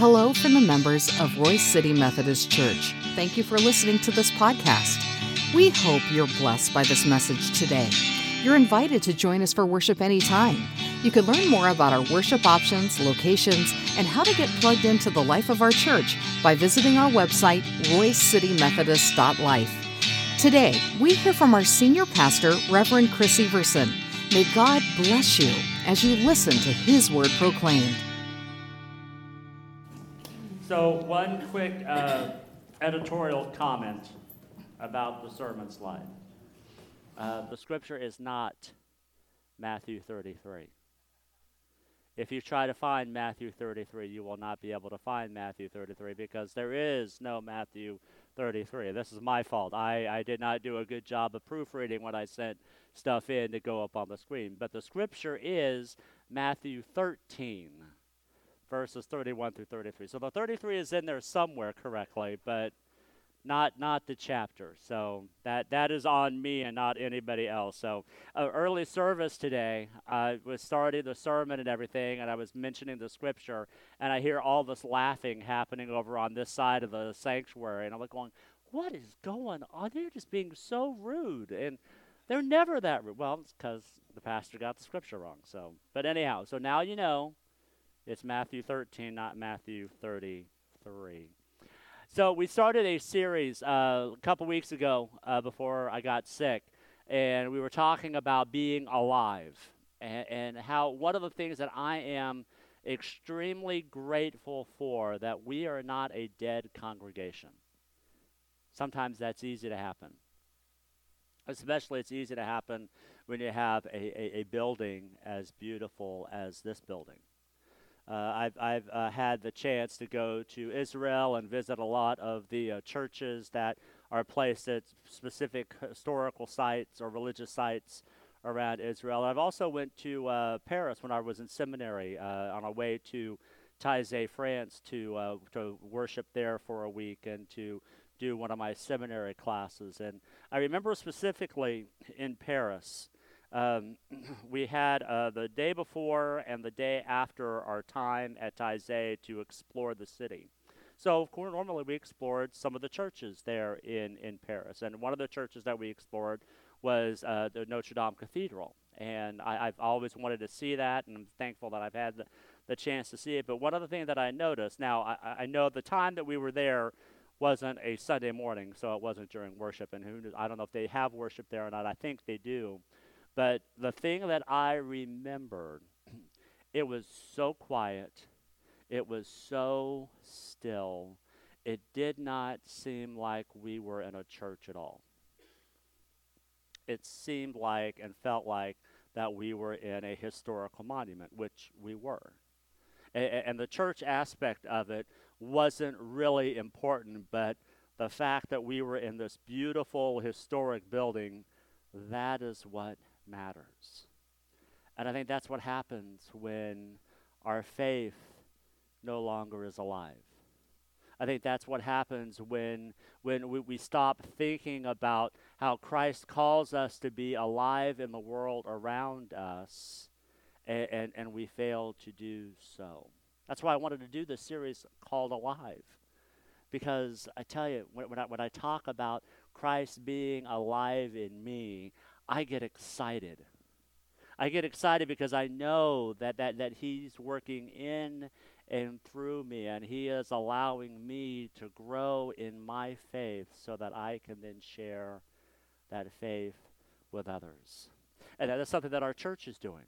Hello from the members of Royse City Methodist Church. Thank you for listening to this podcast. We hope you're blessed by this message today. You're invited to join us for worship anytime. You can learn more about our worship options, locations, and how to get plugged into the life of our church by visiting our website, roycecitymethodist.life. Today, we hear from our senior pastor, Reverend Chris Everson. May God bless you as you listen to his word proclaimed. So, one quick uh, editorial comment about the sermon slide. Uh, the scripture is not Matthew 33. If you try to find Matthew 33, you will not be able to find Matthew 33 because there is no Matthew 33. This is my fault. I, I did not do a good job of proofreading when I sent stuff in to go up on the screen. But the scripture is Matthew 13, verses 31 through 33. So the 33 is in there somewhere correctly, but not not the chapter. So that that is on me and not anybody else. So uh, early service today, I was starting the sermon and everything, and I was mentioning the scripture, and I hear all this laughing happening over on this side of the sanctuary, and I'm like going, "What is going on? They're just being so rude." And they're never that rude. Well, it's because the pastor got the scripture wrong. So, but anyhow, so now you know, it's Matthew 13, not Matthew 33. So we started a series uh, a couple weeks ago uh, before I got sick, and we were talking about being alive and, and how one of the things that I am extremely grateful for that we are not a dead congregation. Sometimes that's easy to happen. Especially, it's easy to happen when you have a, a, a building as beautiful as this building. Uh, I've, I've uh, had the chance to go to Israel and visit a lot of the uh, churches that are placed at specific historical sites or religious sites around Israel. I've also went to uh, Paris when I was in seminary uh, on our way to Taizé, France, to uh, to worship there for a week and to do one of my seminary classes. And I remember specifically in Paris um, we had uh, the day before and the day after our time at Taizé to explore the city. So, of course, normally we explored some of the churches there in, in Paris. And one of the churches that we explored was uh, the Notre Dame Cathedral. And I, have always wanted to see that, and I'm thankful that I've had the, the chance to see it. But one other thing that I noticed now, I, I know the time that we were there wasn't a Sunday morning, so it wasn't during worship. And who knows, I don't know if they have worship there or not. I think they do. But the thing that I remembered, it was so quiet, it was so still, it did not seem like we were in a church at all. It seemed like and felt like that we were in a historical monument, which we were. A- and the church aspect of it wasn't really important, but the fact that we were in this beautiful historic building, that is what matters. And I think that's what happens when our faith no longer is alive. I think that's what happens when, when we, we stop thinking about how Christ calls us to be alive in the world around us and, and, and we fail to do so. That's why I wanted to do this series called Alive. Because I tell you, when, when, I, when I talk about Christ being alive in me, I get excited. I get excited because I know that, that, that He's working in and through me, and He is allowing me to grow in my faith so that I can then share that faith with others. And that is something that our church is doing.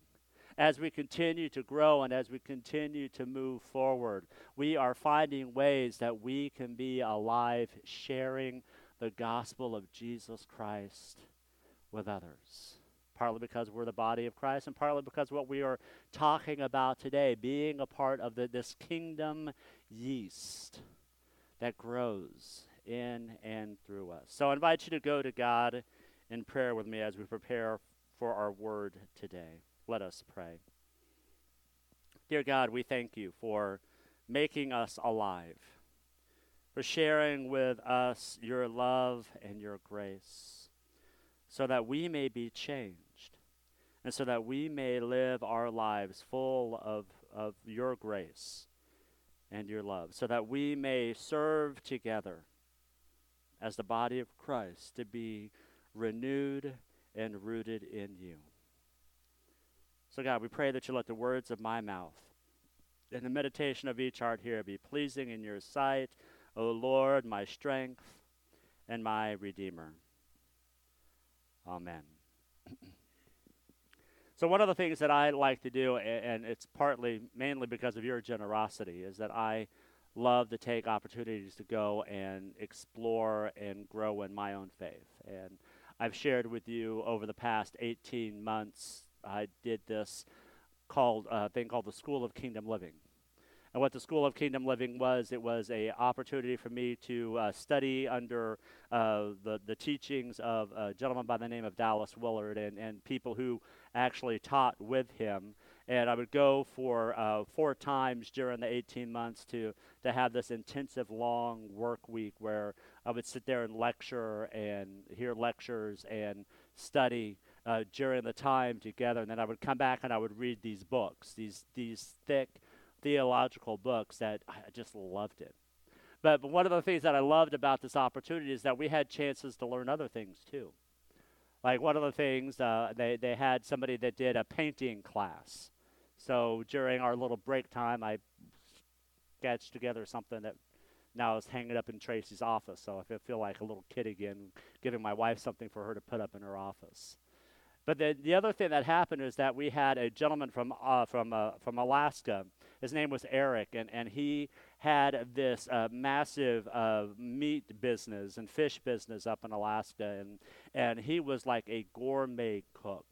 As we continue to grow and as we continue to move forward, we are finding ways that we can be alive, sharing the gospel of Jesus Christ with others. Partly because we're the body of Christ, and partly because what we are talking about today, being a part of the, this kingdom yeast that grows in and through us. So I invite you to go to God in prayer with me as we prepare for our word today. Let us pray. Dear God, we thank you for making us alive, for sharing with us your love and your grace so that we may be changed and so that we may live our lives full of, of your grace and your love, so that we may serve together as the body of Christ to be renewed and rooted in you. So, God, we pray that you let the words of my mouth and the meditation of each heart here be pleasing in your sight, O Lord, my strength and my Redeemer. Amen. so, one of the things that I like to do, and it's partly mainly because of your generosity, is that I love to take opportunities to go and explore and grow in my own faith. And I've shared with you over the past 18 months, I did this called a uh, thing called the School of Kingdom Living. And what the School of Kingdom Living was, it was an opportunity for me to uh, study under uh, the, the teachings of a gentleman by the name of Dallas Willard and, and people who actually taught with him. And I would go for uh, four times during the 18 months to, to have this intensive long work week where I would sit there and lecture and hear lectures and study uh, during the time together. And then I would come back and I would read these books, these, these thick, theological books that I just loved it. But, but one of the things that I loved about this opportunity is that we had chances to learn other things too. Like one of the things, uh, they, they had somebody that did a painting class. So during our little break time, I sketched together something that now is hanging up in Tracy's office. So I feel like a little kid again, giving my wife something for her to put up in her office. But the, the other thing that happened is that we had a gentleman from, uh, from, uh, from Alaska his name was Eric, and, and he had this uh, massive uh, meat business and fish business up in Alaska, and, and he was like a gourmet cook.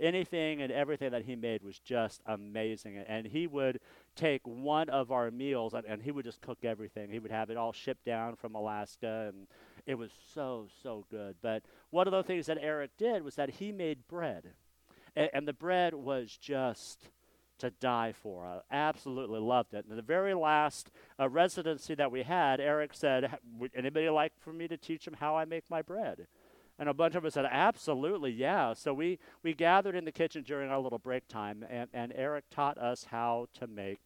Anything and everything that he made was just amazing. And he would take one of our meals and, and he would just cook everything. He would have it all shipped down from Alaska, and it was so, so good. But one of the things that Eric did was that he made bread. And, and the bread was just to die for. I absolutely loved it. And the very last uh, residency that we had, Eric said, Would anybody like for me to teach them how I make my bread? And a bunch of us said, absolutely, yeah. So we, we gathered in the kitchen during our little break time, and, and Eric taught us how to make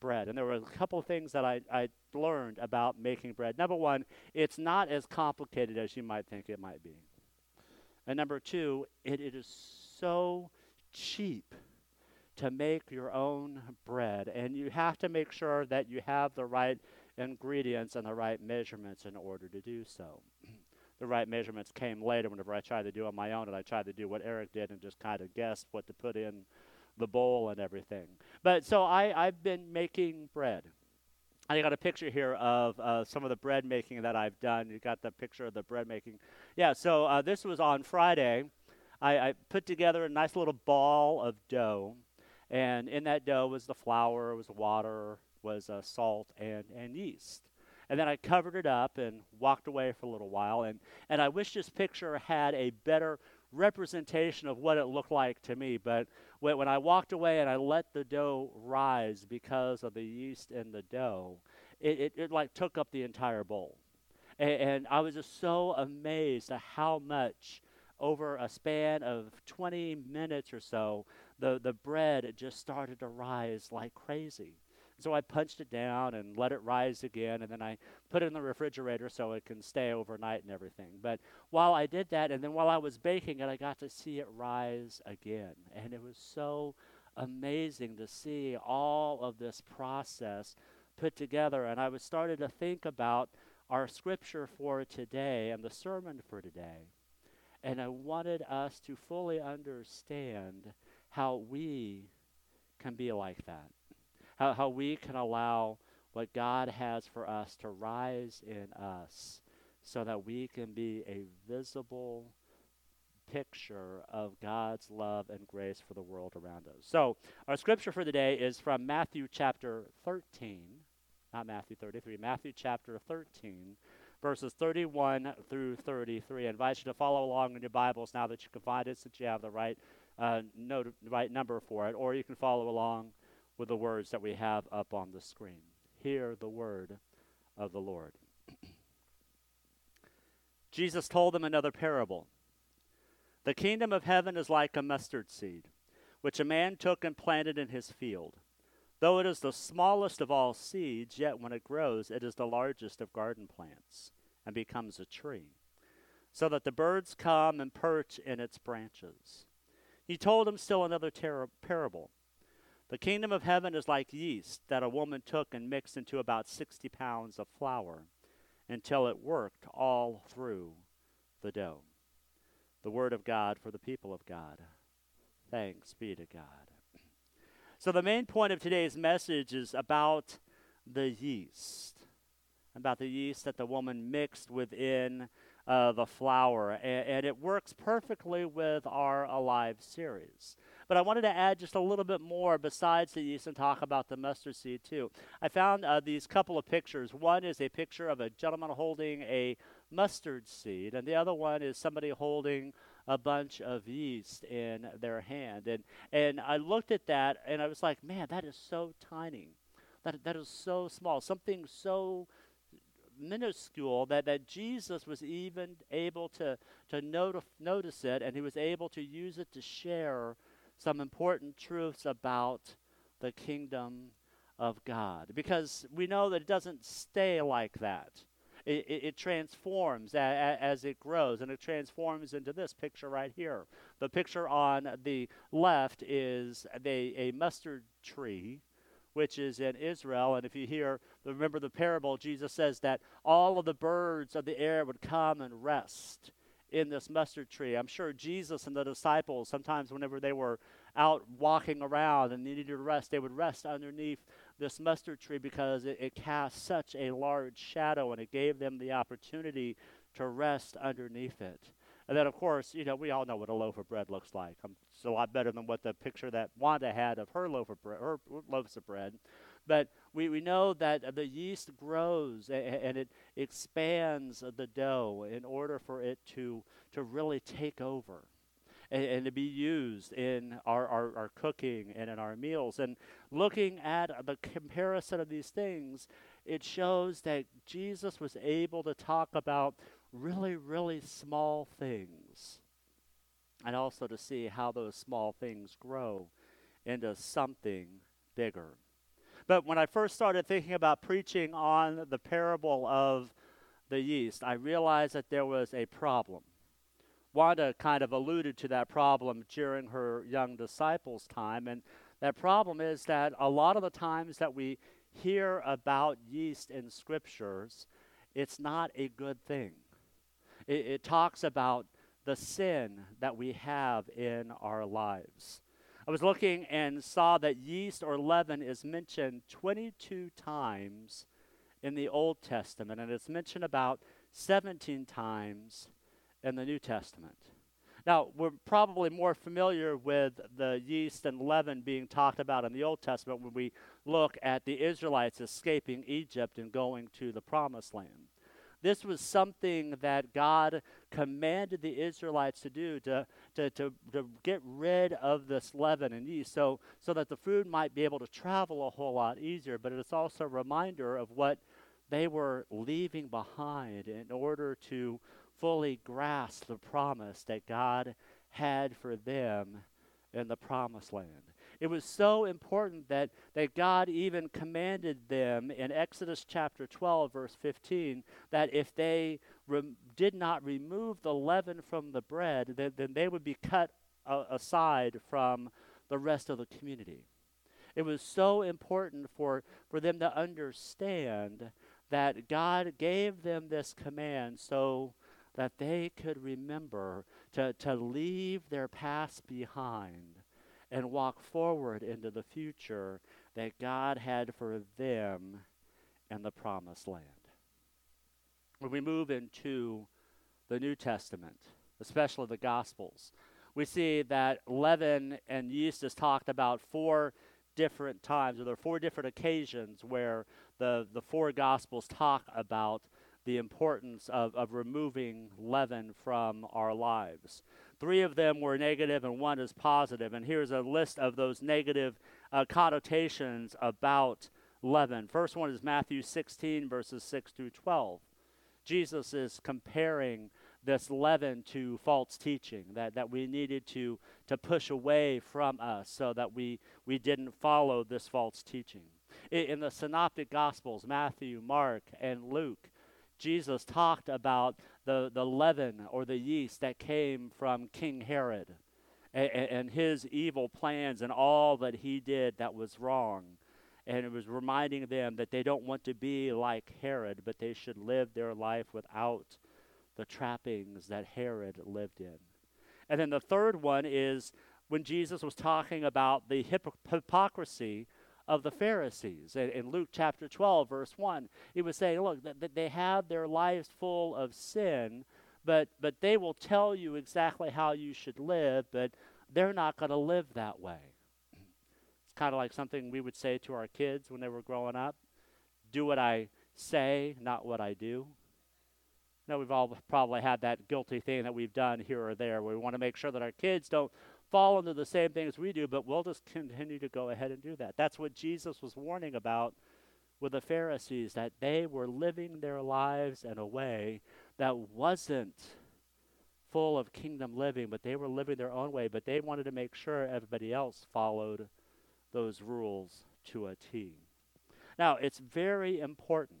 bread. And there were a couple of things that I, I learned about making bread. Number one, it's not as complicated as you might think it might be. And number two, it, it is so cheap to make your own bread. And you have to make sure that you have the right ingredients and the right measurements in order to do so. the right measurements came later whenever I tried to do on my own, and I tried to do what Eric did and just kind of guess what to put in the bowl and everything. But so I, I've been making bread. I got a picture here of uh, some of the bread making that I've done. You got the picture of the bread making. Yeah, so uh, this was on Friday. I, I, put together a nice little ball of dough. And in that dough was the flour, was water, was uh, salt, and, and yeast. And then I covered it up and walked away for a little while. And, and I wish this picture had a better representation of what it looked like to me. But when, when I walked away and I let the dough rise because of the yeast in the dough, it, it, it like took up the entire bowl. And, and I was just so amazed at how much over a span of 20 minutes or so the, the bread just started to rise like crazy. So I punched it down and let it rise again, and then I put it in the refrigerator so it can stay overnight and everything. But while I did that, and then while I was baking it, I got to see it rise again. And it was so amazing to see all of this process put together. And I was started to think about our scripture for today and the sermon for today. And I wanted us to fully understand how we can be like that. How, how we can allow what God has for us to rise in us so that we can be a visible picture of God's love and grace for the world around us. So, our scripture for the day is from Matthew chapter 13, not Matthew 33, Matthew chapter 13, verses 31 through 33. I invite you to follow along in your Bibles now that you can find it since you have the right uh, note, right number for it, or you can follow along with the words that we have up on the screen. Hear the word of the Lord. Jesus told them another parable. The kingdom of heaven is like a mustard seed, which a man took and planted in his field. Though it is the smallest of all seeds, yet when it grows, it is the largest of garden plants and becomes a tree, so that the birds come and perch in its branches. He told him still another ter- parable. The kingdom of heaven is like yeast that a woman took and mixed into about 60 pounds of flour until it worked all through the dough. The word of God for the people of God. Thanks be to God. So, the main point of today's message is about the yeast, about the yeast that the woman mixed within uh, the flour, And, and, it works perfectly with our Alive series. But I wanted to add just a little bit more besides the yeast and talk about the mustard seed too. I found uh, these couple of pictures. One is a picture of a gentleman holding a mustard seed, and the other one is somebody holding a bunch of yeast in their hand. And and I looked at that and I was like, man, that is so tiny. That that is so small. Something so minuscule that, that Jesus was even able to, to not- notice it and he was able to use it to share some important truths about the kingdom of God. Because we know that it doesn't stay like that. It, it, it transforms a, a, as it grows, and it transforms into this picture right here. The picture on the left is the, a mustard tree, which is in Israel. And if you hear, remember the parable, Jesus says that all of the birds of the air would come and rest in this mustard tree. I'm sure Jesus and the disciples, sometimes whenever they were out walking around and needed to rest, they would rest underneath this mustard tree because it, it cast such a large shadow and it gave them the opportunity to rest underneath it. And then, of course, you know, we all know what a loaf of bread looks like. It's a lot better than what the picture that Wanda had of her loaf of her loaves of bread. But we, we know that the yeast grows and, and it expands the dough in order for it to, to really take over and, and to be used in our, our, our cooking and in our meals. And looking at the comparison of these things, it shows that Jesus was able to talk about really, really small things and also to see how those small things grow into something bigger. But when I first started thinking about preaching on the parable of the yeast, I realized that there was a problem. Wanda kind of alluded to that problem during her young disciples' time. And that problem is that a lot of the times that we hear about yeast in scriptures, it's not a good thing. It, it talks about the sin that we have in our lives. I was looking and saw that yeast or leaven is mentioned 22 times in the Old Testament, and it's mentioned about 17 times in the New Testament. Now, we're probably more familiar with the yeast and leaven being talked about in the Old Testament when we look at the Israelites escaping Egypt and going to the Promised Land. This was something that God commanded the Israelites to do to, to, to, to get rid of this leaven and yeast so, so that the food might be able to travel a whole lot easier. But it's also a reminder of what they were leaving behind in order to fully grasp the promise that God had for them in the promised land. It was so important that, that God even commanded them in Exodus chapter 12, verse 15, that if they did not remove the leaven from the bread, then, then they would be cut uh, aside from the rest of the community. It was so important for, for them to understand that God gave them this command so that they could remember to, to leave their past behind and walk forward into the future that God had for them in the promised land. When we move into the New Testament, especially the Gospels, we see that leaven and yeast is talked about four different times, or there are four different occasions where the, the four Gospels talk about the importance of, of removing leaven from our lives. Three of them were negative and one is positive. And here's a list of those negative uh, connotations about leaven. First one is Matthew 16, verses 6 through 12. Jesus is comparing this leaven to false teaching that, that we needed to, to push away from us so that we, we didn't follow this false teaching. In, in the Synoptic Gospels, Matthew, Mark, and Luke, Jesus talked about the, the leaven or the yeast that came from King Herod and, and his evil plans and all that he did that was wrong. And it was reminding them that they don't want to be like Herod, but they should live their life without the trappings that Herod lived in. And then the third one is when Jesus was talking about the hypocrisy of the Pharisees. In, in, Luke chapter 12, verse 1, he was saying, Look, they have their lives full of sin, but, but they will tell you exactly how you should live, but they're not going to live that way. It's kind of like something we would say to our kids when they were growing up do what I say, not what I do. Now, we've all probably had that guilty thing that we've done here or there we want to make sure that our kids don't fall into the same things we do, but we'll just continue to go ahead and do that. That's what Jesus was warning about with the Pharisees, that they were living their lives in a way that wasn't full of kingdom living, but they were living their own way, but they wanted to make sure everybody else followed those rules to a T. Now, it's very important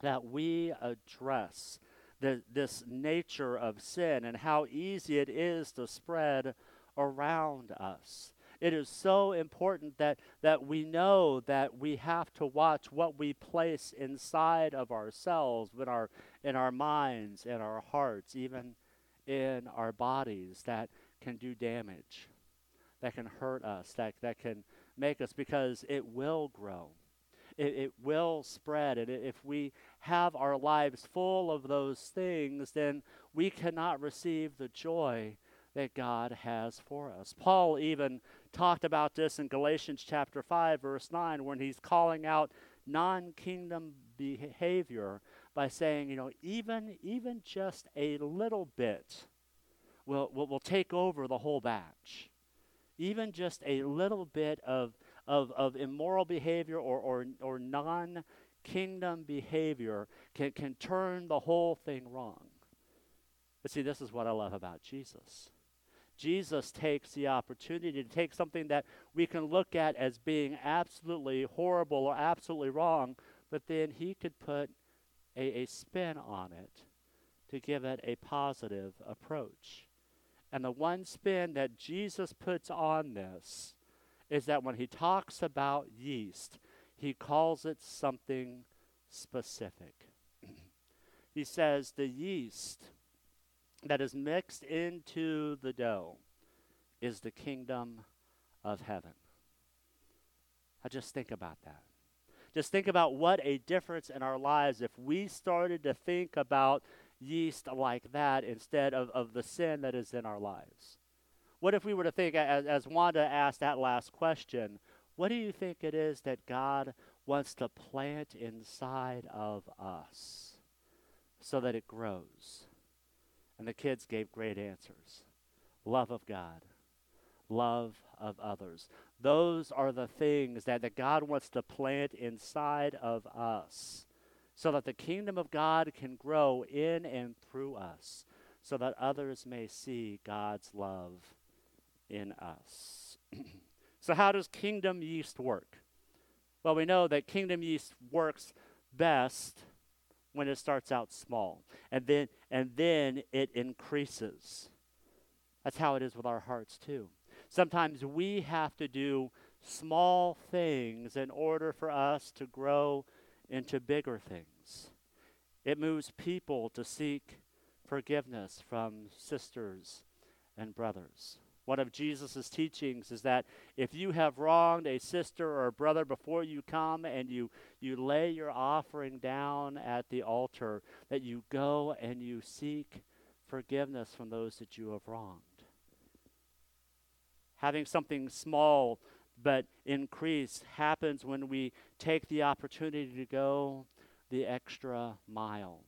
that we address the, this nature of sin and how easy it is to spread around us. It is so important that, that we know that we have to watch what we place inside of ourselves, in our, in our minds, in our hearts, even in our bodies that can do damage, that can hurt us, that, that can make us, because it will grow it, it will spread. And if we have our lives full of those things, then we cannot receive the joy that God has for us. Paul even talked about this in Galatians chapter 5 verse 9 when he's calling out non-kingdom behavior by saying, you know, even even just a little bit will will, will take over the whole batch. Even just a little bit of of, of immoral behavior or, or, or non kingdom behavior can, can turn the whole thing wrong. But see, this is what I love about Jesus. Jesus takes the opportunity to take something that we can look at as being absolutely horrible or absolutely wrong, but then he could put a, a spin on it to give it a positive approach. And the one spin that Jesus puts on this is that when he talks about yeast, he calls it something specific. he says the yeast that is mixed into the dough is the kingdom of heaven. I just think about that. Just think about what a difference in our lives if we started to think about yeast like that instead of, of the sin that is in our lives. What if we were to think, as, as Wanda asked that last question, what do you think it is that God wants to plant inside of us so that it grows? And the kids gave great answers love of God, love of others. Those are the things that, that God wants to plant inside of us so that the kingdom of God can grow in and through us, so that others may see God's love in us. so, how does kingdom yeast work? Well, we know that kingdom yeast works best when it starts out small and then and then it increases. That's how it is with our hearts too. Sometimes we have to do small things in order for us to grow into bigger things. It moves people to seek forgiveness from sisters and brothers. One of Jesus' teachings is that if you have wronged a sister or a brother before you come and you, you lay your offering down at the altar, that you go and you seek forgiveness from those that you have wronged. Having something small but increased happens when we take the opportunity to go the extra mile.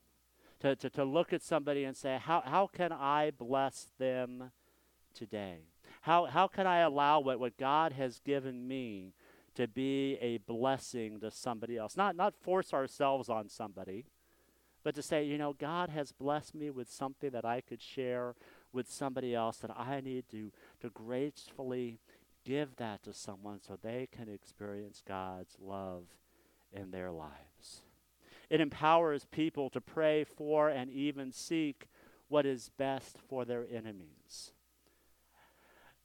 To, to, to look at somebody and say, how, how can I bless them today? How, how can I allow what, what God has given me to be a blessing to somebody else? Not, not force ourselves on somebody, but to say, you know, God has blessed me with something that I could share with somebody else that I need to, to gracefully give that to someone so they can experience God's love in their lives. It empowers people to pray for and even seek what is best for their enemies.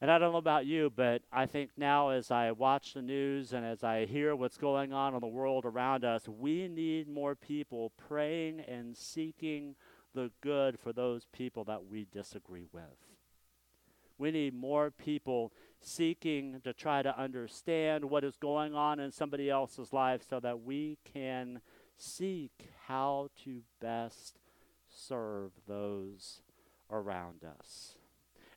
And I don't know about you, but I think now as I watch the news and as I hear what's going on in the world around us, we need more people praying and seeking the good for those people that we disagree with. We need more people seeking to try to understand what is going on in somebody else's life so that we can seek how to best serve those around us.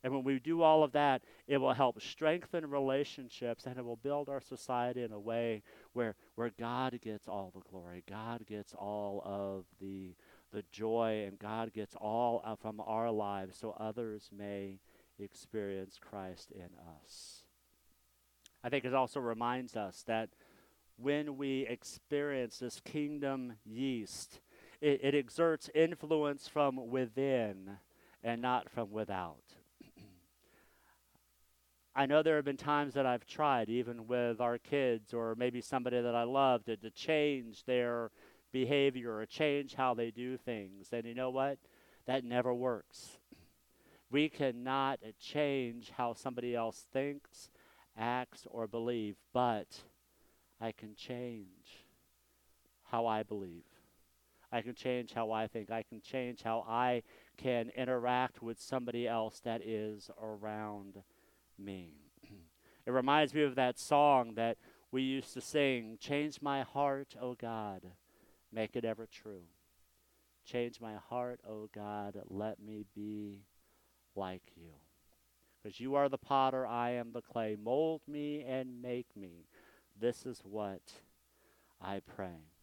And when we do all of that, it will help strengthen relationships and it will build our society in a way where, where God gets all the glory. God gets all of the, the joy and God gets all from our lives so others may experience Christ in us. I think it also reminds us that when we experience this kingdom yeast, it, it exerts influence from within and not from without. I know there have been times that I've tried, even with our kids or maybe somebody that I love, to, to change their behavior or change how they do things. And you know what? That never works. We cannot change how somebody else thinks, acts, or believes, but I can change how I believe. I can change how I think. I can change how I can interact with somebody else that is around me. it reminds me of that song that we used to sing Change my heart, O God, make it ever true. Change my heart, O God, let me be like you. Because you are the potter, I am the clay. Mold me and make me. This is what I pray.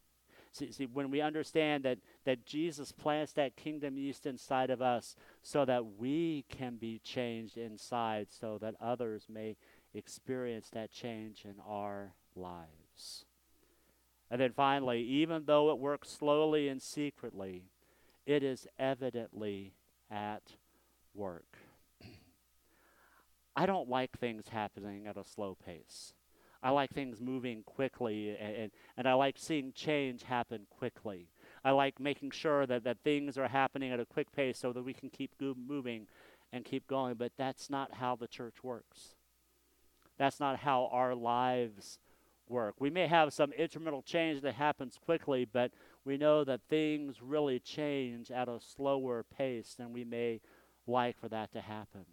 See, see, when we understand that, that Jesus plants that kingdom yeast inside of us so that we can be changed inside, so that others may experience that change in our lives. And then finally, even though it works slowly and secretly, it is evidently at work. I don't like things happening at a slow pace. I like things moving quickly, and, and, and I like seeing change happen quickly. I like making sure that, that things are happening at a quick pace so that we can keep go- moving and keep going. But that's not how the church works. That's not how our lives work. We may have some instrumental change that happens quickly, but we know that things really change at a slower pace than we may like for that to happen.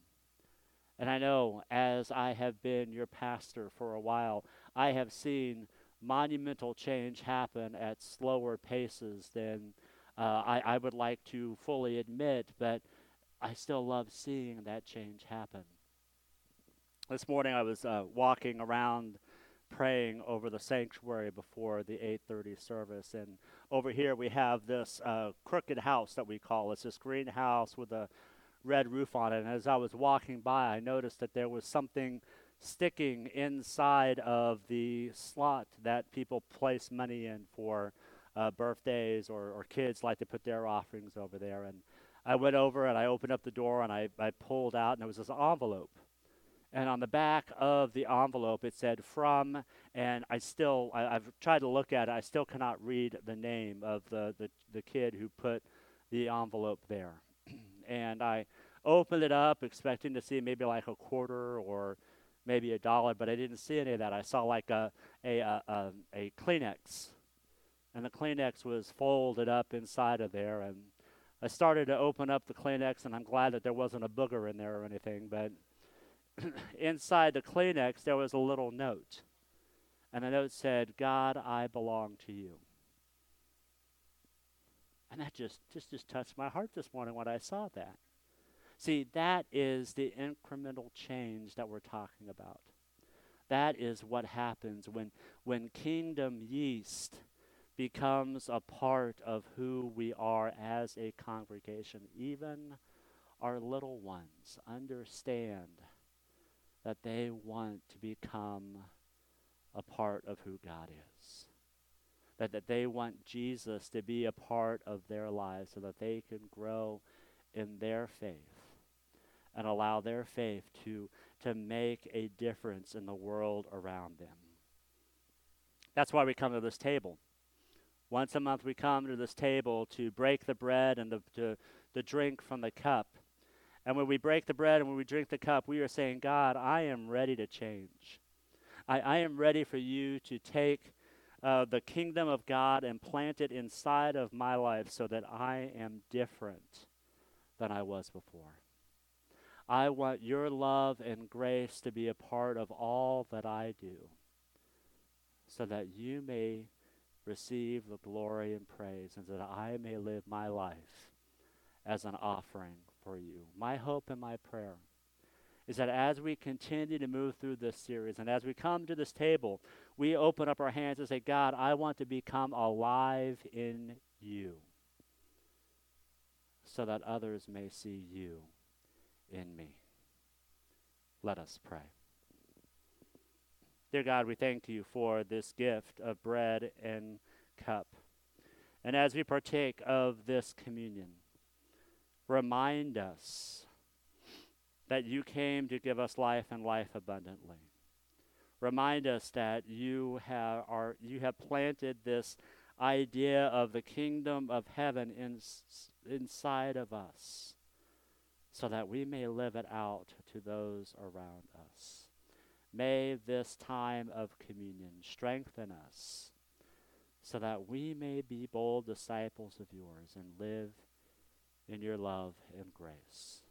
And I know as I have been your pastor for a while, I have seen monumental change happen at slower paces than uh, I, I would like to fully admit, but I still love seeing that change happen. This morning I was uh, walking around praying over the sanctuary before the 8:30 service and over here we have this uh, crooked house that we call it's this greenhouse with a red roof on it. And as I was walking by, I noticed that there was something sticking inside of the slot that people place money in for uh, birthdays or, or kids like to put their offerings over there. And I went over and I opened up the door and I, I pulled out, and there was this envelope. And on the back of the envelope, it said from, and I still, I, have tried to look at it, I still cannot read the name of the, the, the kid who put the envelope there and I opened it up expecting to see maybe like a quarter or maybe a dollar, but I didn't see any of that. I saw like a a a, a, a Kleenex, and the Kleenex was folded up inside of there, and I started to open up the Kleenex, and I'm glad that there wasn't a booger in there or anything, but inside the Kleenex there was a little note, and the note said, "God, I belong to you." And that just, just, just touched my heart this morning when I saw that. See, that is the incremental change that we're talking about. That is what happens when, when kingdom yeast becomes a part of who we are as a congregation. Even our little ones understand that they want to become a part of who God is that, that they want Jesus to be a part of their lives so that they can grow in their faith and allow their faith to, to make a difference in the world around them. That's why we come to this table. Once a month, we come to this table to break the bread and the, to, to drink from the cup. And when we break the bread and when we drink the cup, we are saying, God, I am ready to change. I, I am ready for you to take uh, the kingdom of God and plant it inside of my life so that I am different than I was before. I want your love and grace to be a part of all that I do so that you may receive the glory and praise and that I may live my life as an offering for you. My hope and my prayer is that as we continue to move through this series and as we come to this table, we open up our hands and say, God, I want to become alive in you so that others may see you in me. Let us pray. Dear God, we thank you for this gift of bread and cup. And as we partake of this communion, remind us that you came to give us life and life abundantly. Remind us that you have, are, you have planted this idea of the kingdom of heaven in, inside of us so that we may live it out to those around us. May this time of communion strengthen us so that we may be bold disciples of yours and live in your love and grace.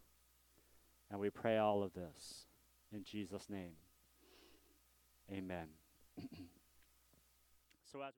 And we pray all of this in Jesus' name. Amen. so as